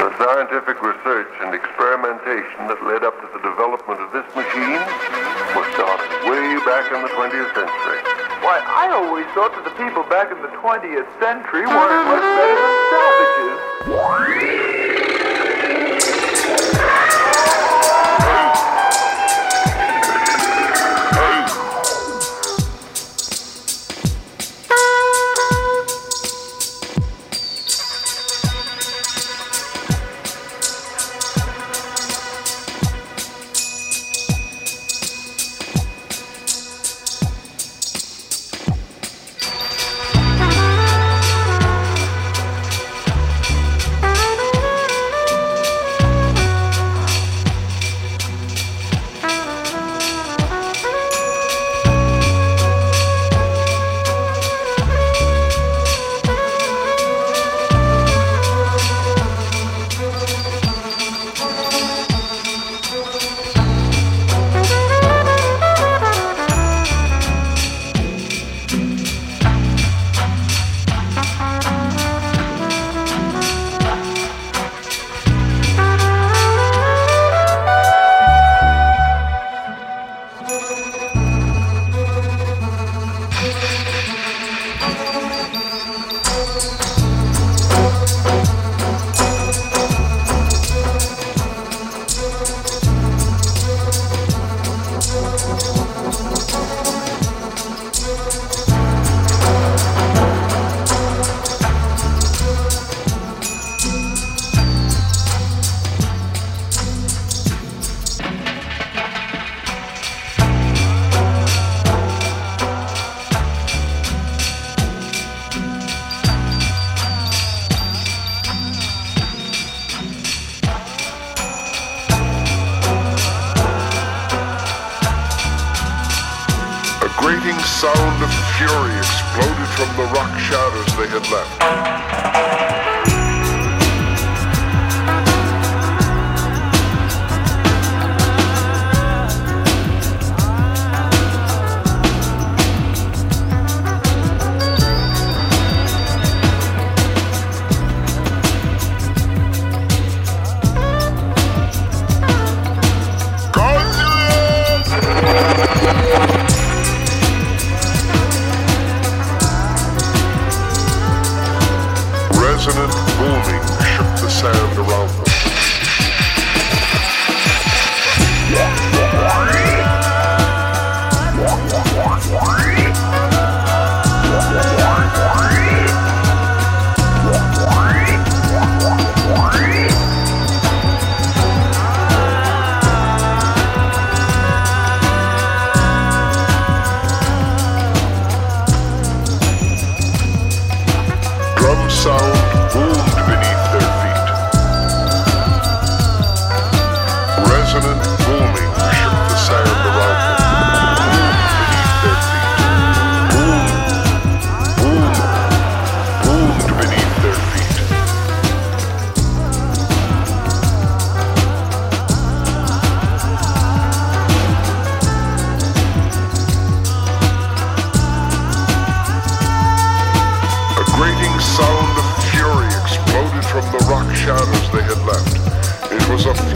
The scientific research and experimentation that led up to the development of this machine was started way back in the 20th century. Why, I always thought that the people back in the 20th century weren't much better than savages. Of fury exploded from the rock shadows they had left.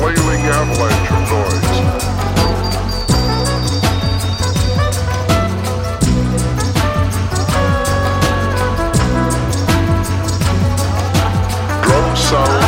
Flailing avalanche of noise. Drum sound.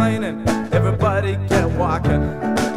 complaining. Everybody kept walking.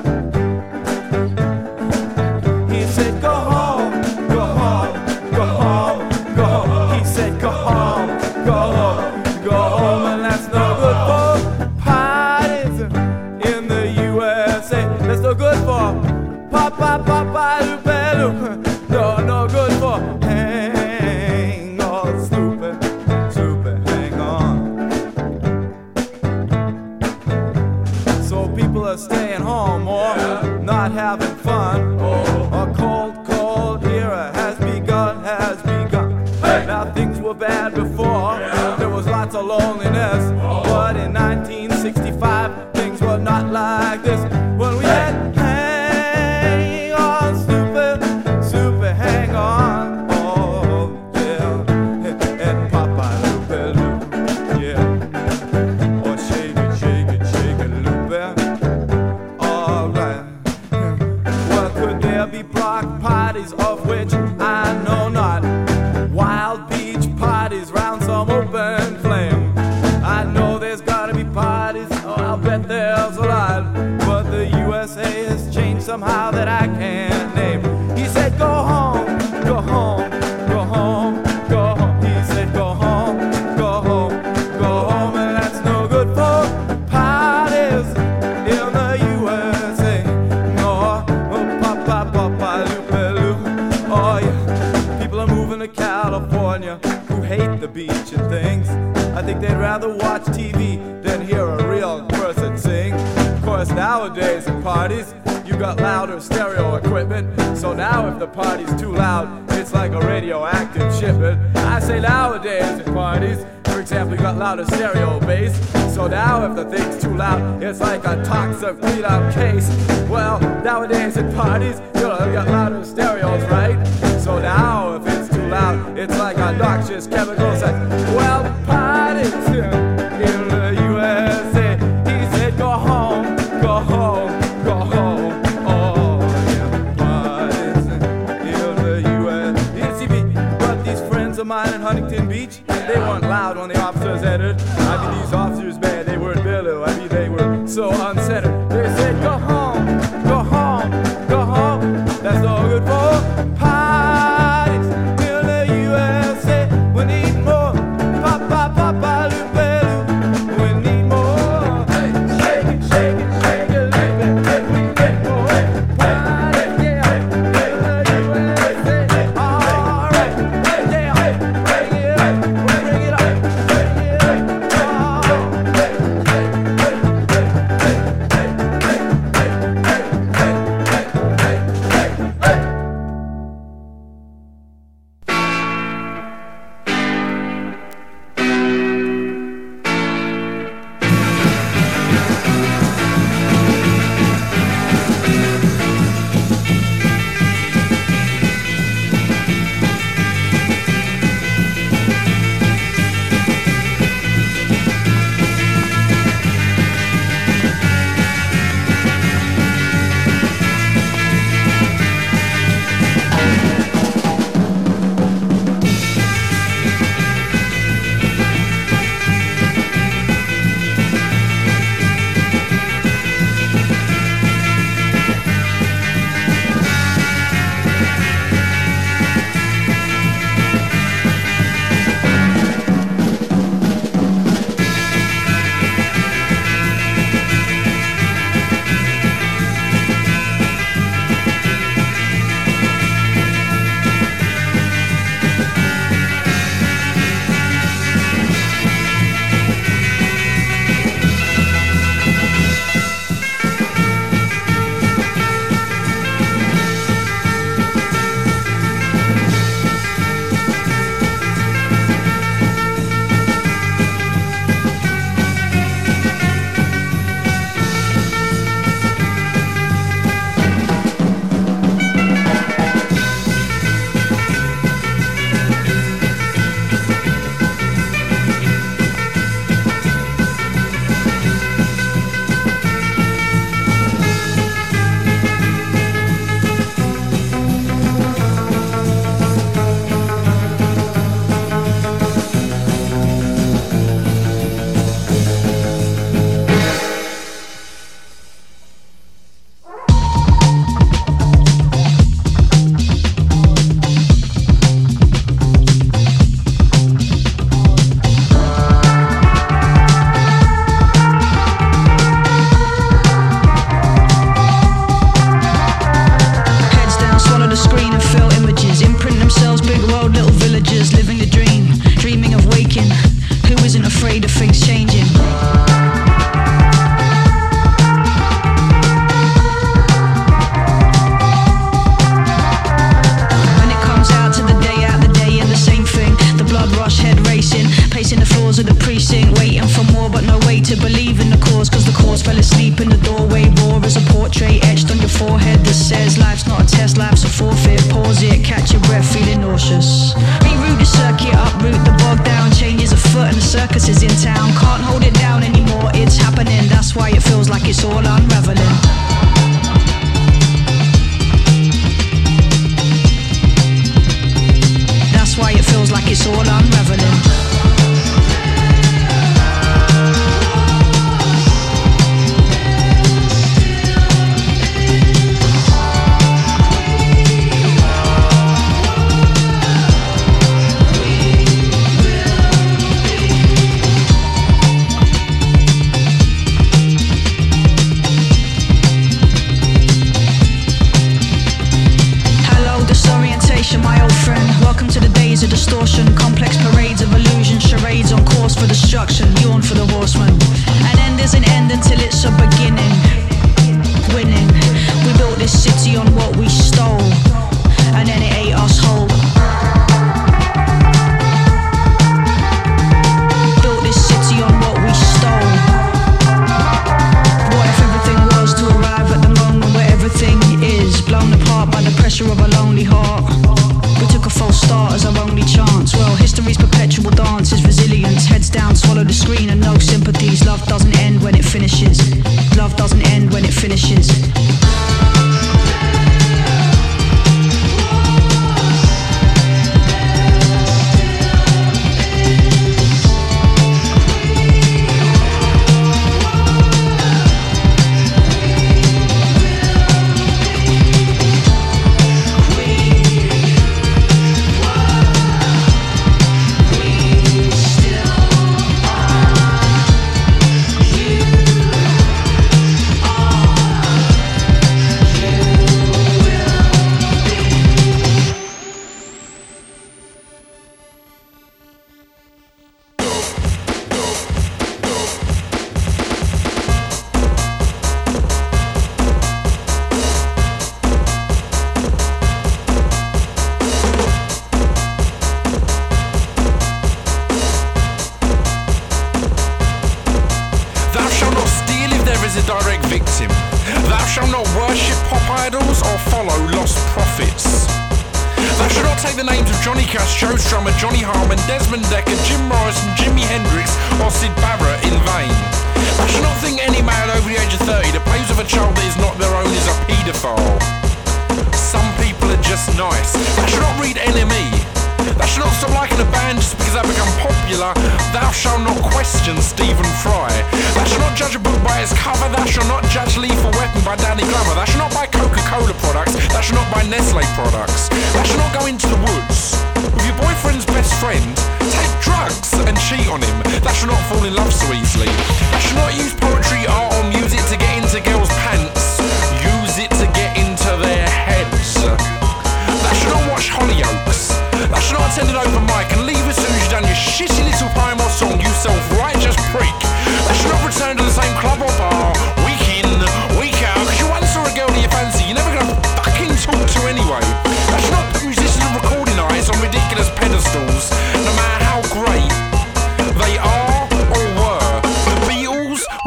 active shipping. I say nowadays at parties, for example, you got louder stereo bass. So now if the thing's too loud, it's like a toxic beat up case. Well, nowadays at parties, you know, you got louder stereos, right? So now if it's too loud, it's like a noxious chemical. set. well, parties. They weren't loud when the officers entered. I mean, these officers, man, they weren't bitter. I mean, they were so pacing, pacing the floors of the precinct, waiting for more, but no way to believe in the cause. Cause the cause fell asleep in the doorway, raw as a portrait etched on your forehead that says life's not a test, life's a forfeit. Pause it, catch your breath, feeling nauseous. Reroute the circuit, uproot the bog down, changes afoot, and the circus is in town. Can't hold it down anymore, it's happening, that's why it feels like it's all unraveling. That's why it feels like it's all unraveling. Distortion, complex parades of illusion, charades on course for destruction. Yawn for the horseman.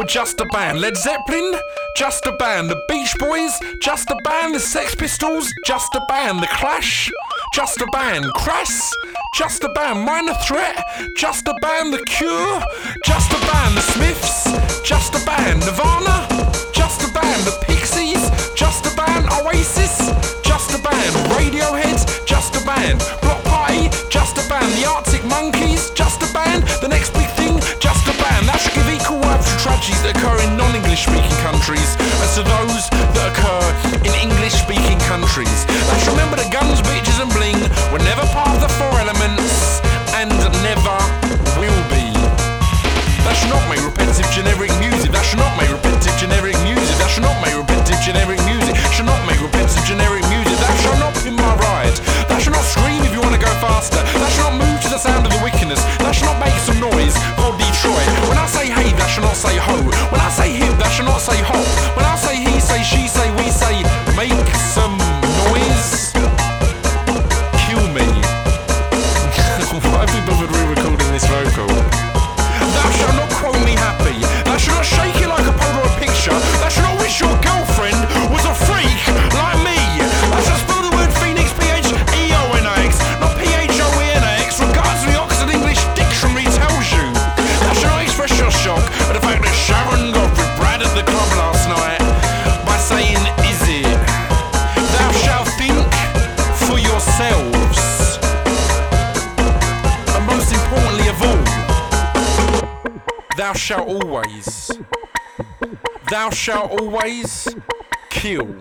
Just a band. Led Zeppelin, just a band. The Beach Boys, just a band. The Sex Pistols, just a band. The Clash, just a band. Crass, just a band. Minor Threat, just a band. The Cure, just a band. The Smiths, just a band. Nirvana, just a band. The Pixies, just a band. Oasis, just a band. Radiohead, just a band. Bloc Party, just a band. The Arctic Monkeys, just a band. The next big thing, just a band. That should give equal tragedies that occur in non-English speaking countries as to those that occur in English speaking countries. Let's remember that guns, bitches and bling were never part of the four elements and never will be. That should not make repetitive generic music. That should not make repetitive generic say ho. Shalt always, thou shalt always kill.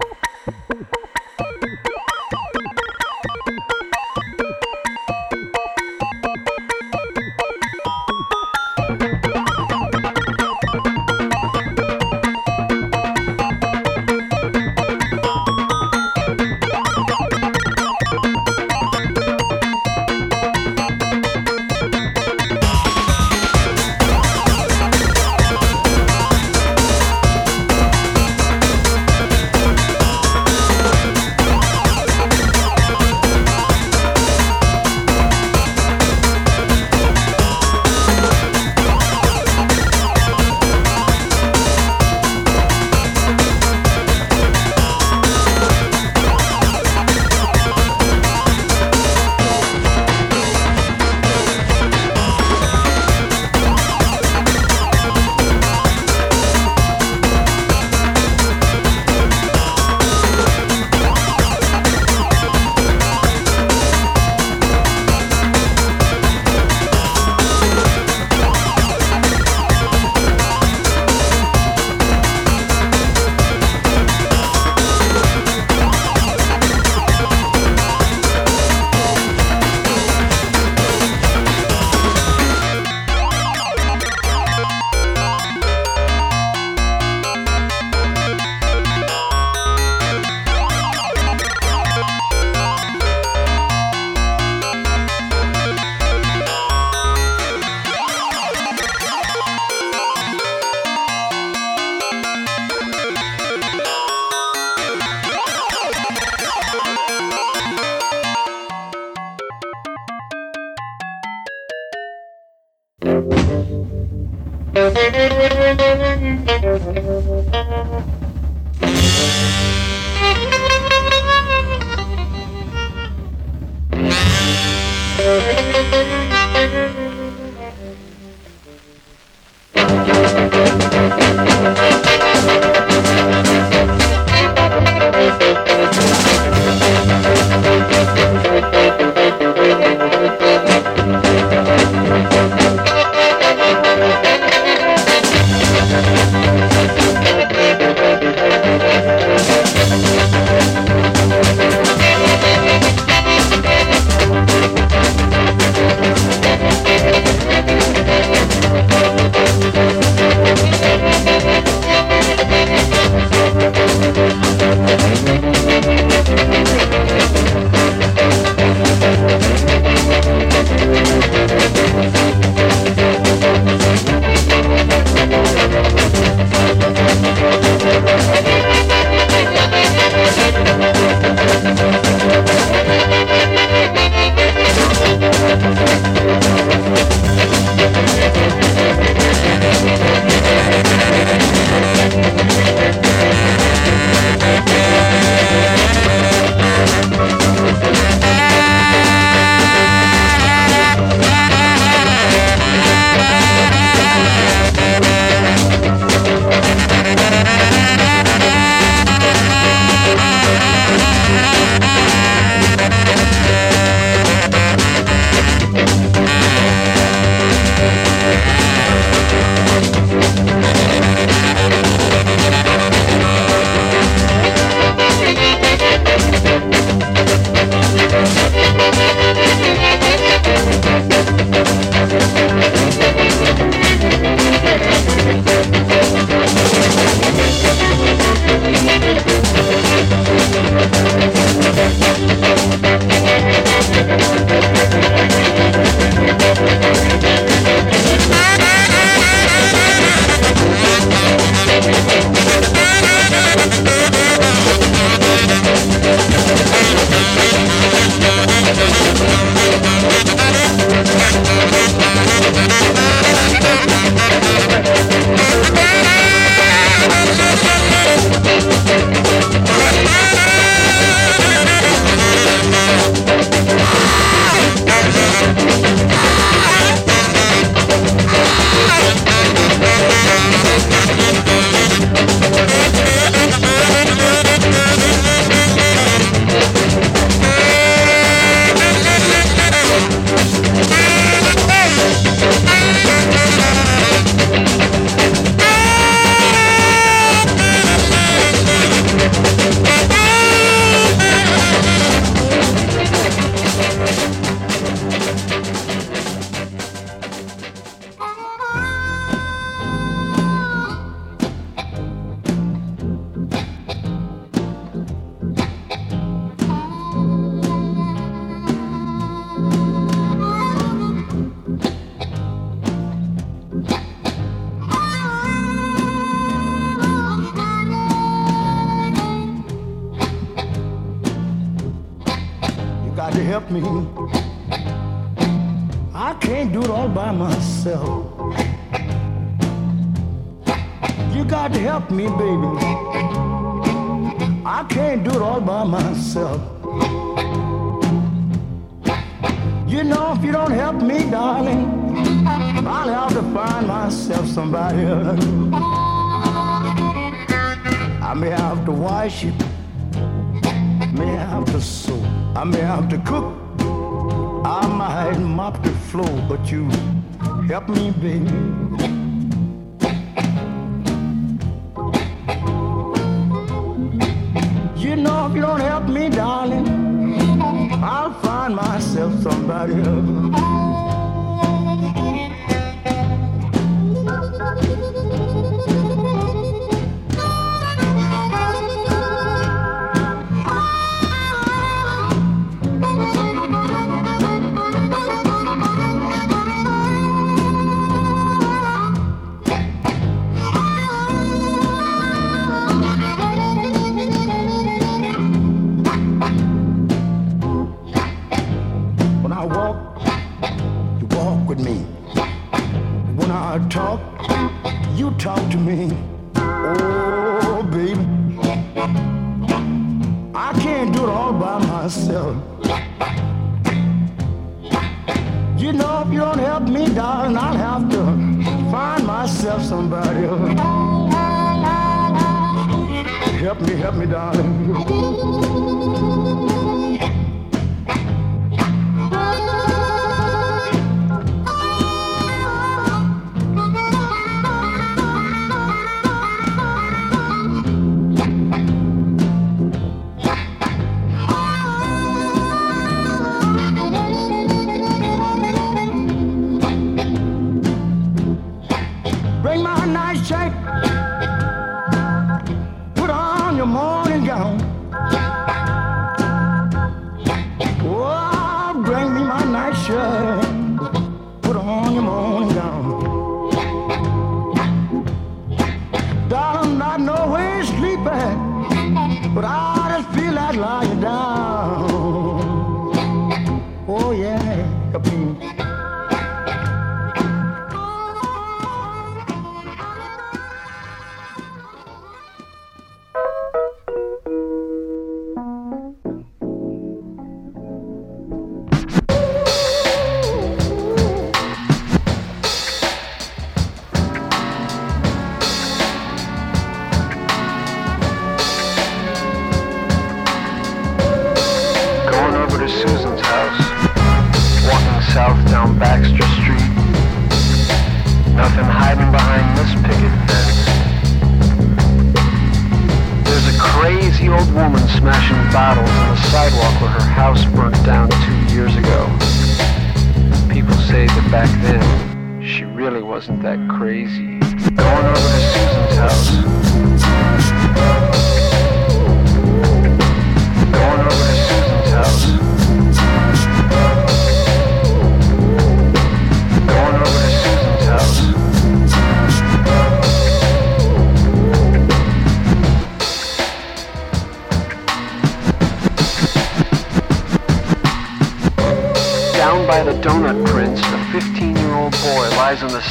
all by myself. You know, if you don't help me, darling, I'll have to find myself somebody else. I may have to wash it, may have to sew, I may have to cook, I might mop the floor, but you help me, baby. I am.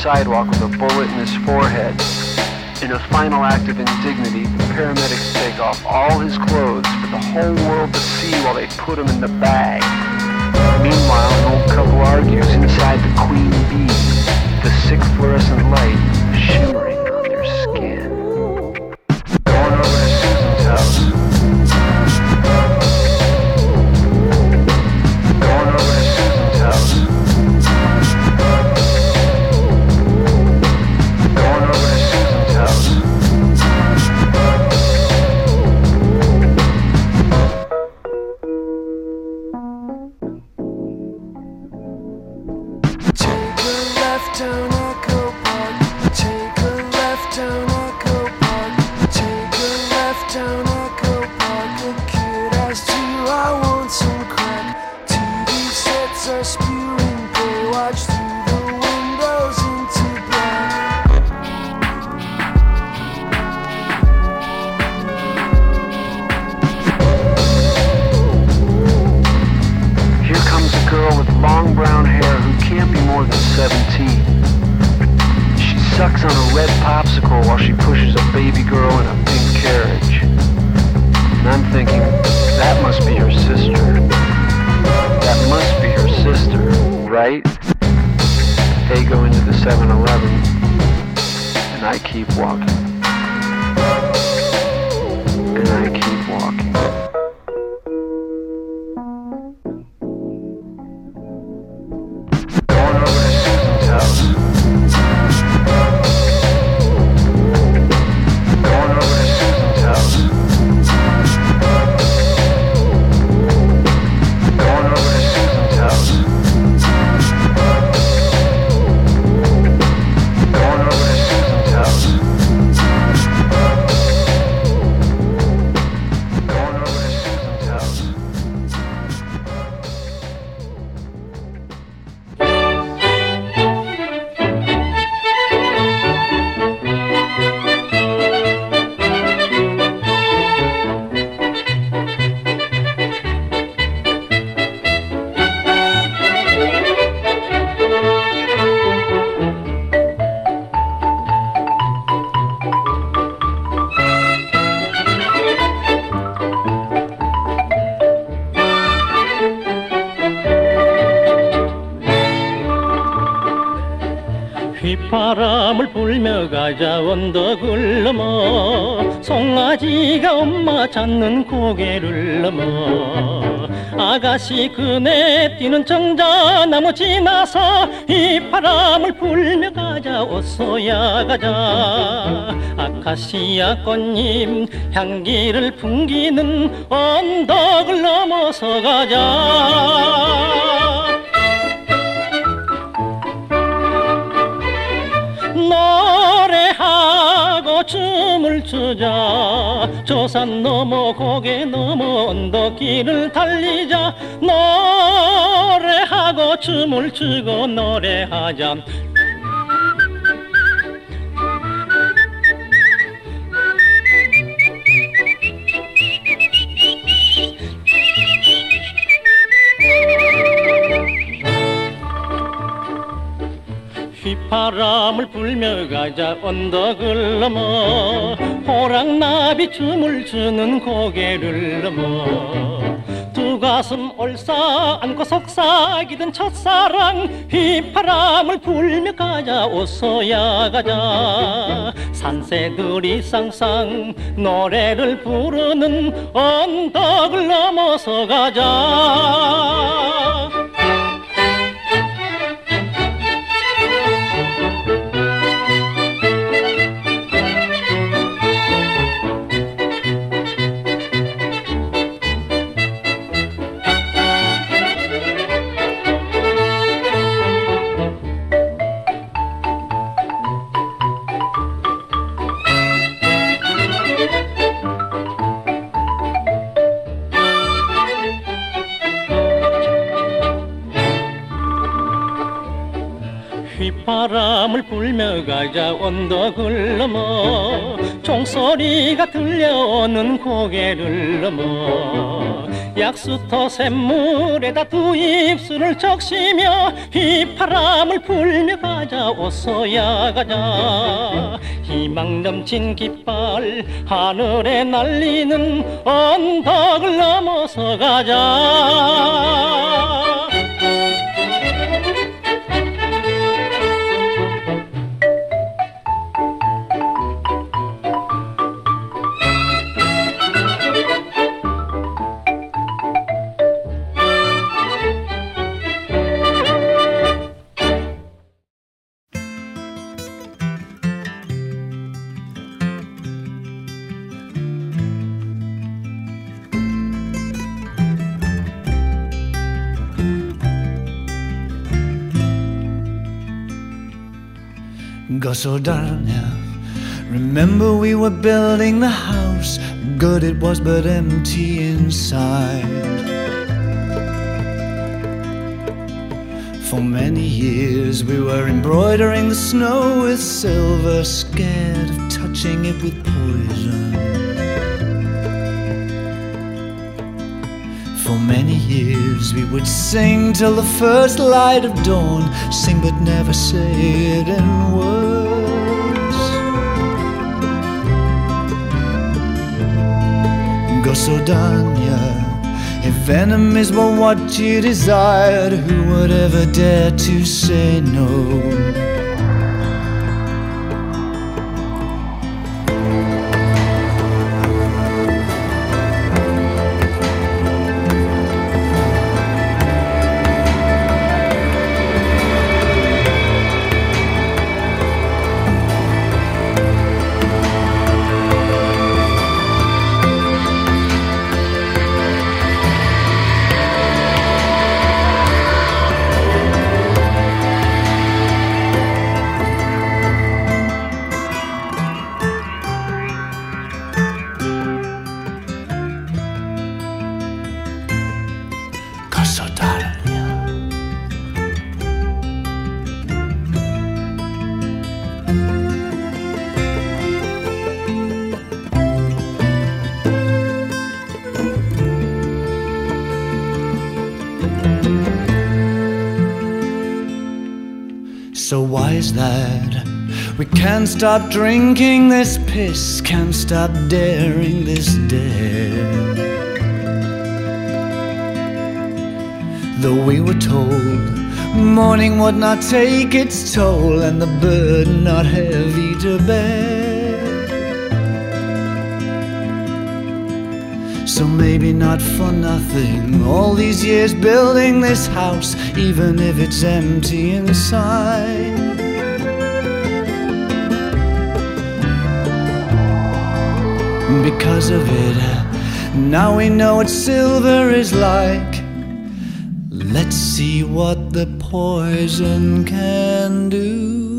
sidewalk with a bullet in his forehead. In a final act of indignity, the paramedics take off all his clothes for the whole world to see while they put him in the bag. Meanwhile, an old couple argues inside the queen bee. The sick fluorescent light shimmers. 가자 언덕을 넘어 송아지가 엄마 찾는 고개를 넘어. 아가씨 그네 뛰는 정자나무 지나서 휘바람을 불며 가자 어서야 가자. 아카시아 꽃잎 향기를 풍기는 언덕을 넘어서 가자 추자 저산 넘어 고개 넘어 언덕길을 달리자. 노래하고 춤을 추고 노래하자. 휘바람을 불며 가자 언덕을 넘어 호랑나비 춤을 추는 고개를 넘어 두 가슴 올싸 안고 속삭이던 첫사랑 휘바람을 불며 가자 어서야 가자. 산새들이 쌍쌍 노래를 부르는 언덕을 넘어서 가자 가자 언덕을 넘어 종소리가 들려오는 고개를 넘어. 약수터 샘물에다 두 입술을 적시며 휘바람을 불며 가자 어서야 가자. 희망 넘친 깃발 하늘에 날리는 언덕을 넘어서 가자 Gosudaryunia. Remember we were building the house, good it was but empty inside. For many years we were embroidering the snow with silver, scared of touching it with poison. For many years we would sing till the first light of dawn, sing but never say it in words. Gosudaryunia, if enemies were what you desired, who would ever dare to say no? Can't stop drinking this piss, can't stop daring this dare. Though we were told morning would not take its toll and the burden not heavy to bear. So maybe not for nothing. All these years building this house, even if it's empty inside. Because of it, now we know what silver is like. Let's see what the poison can do.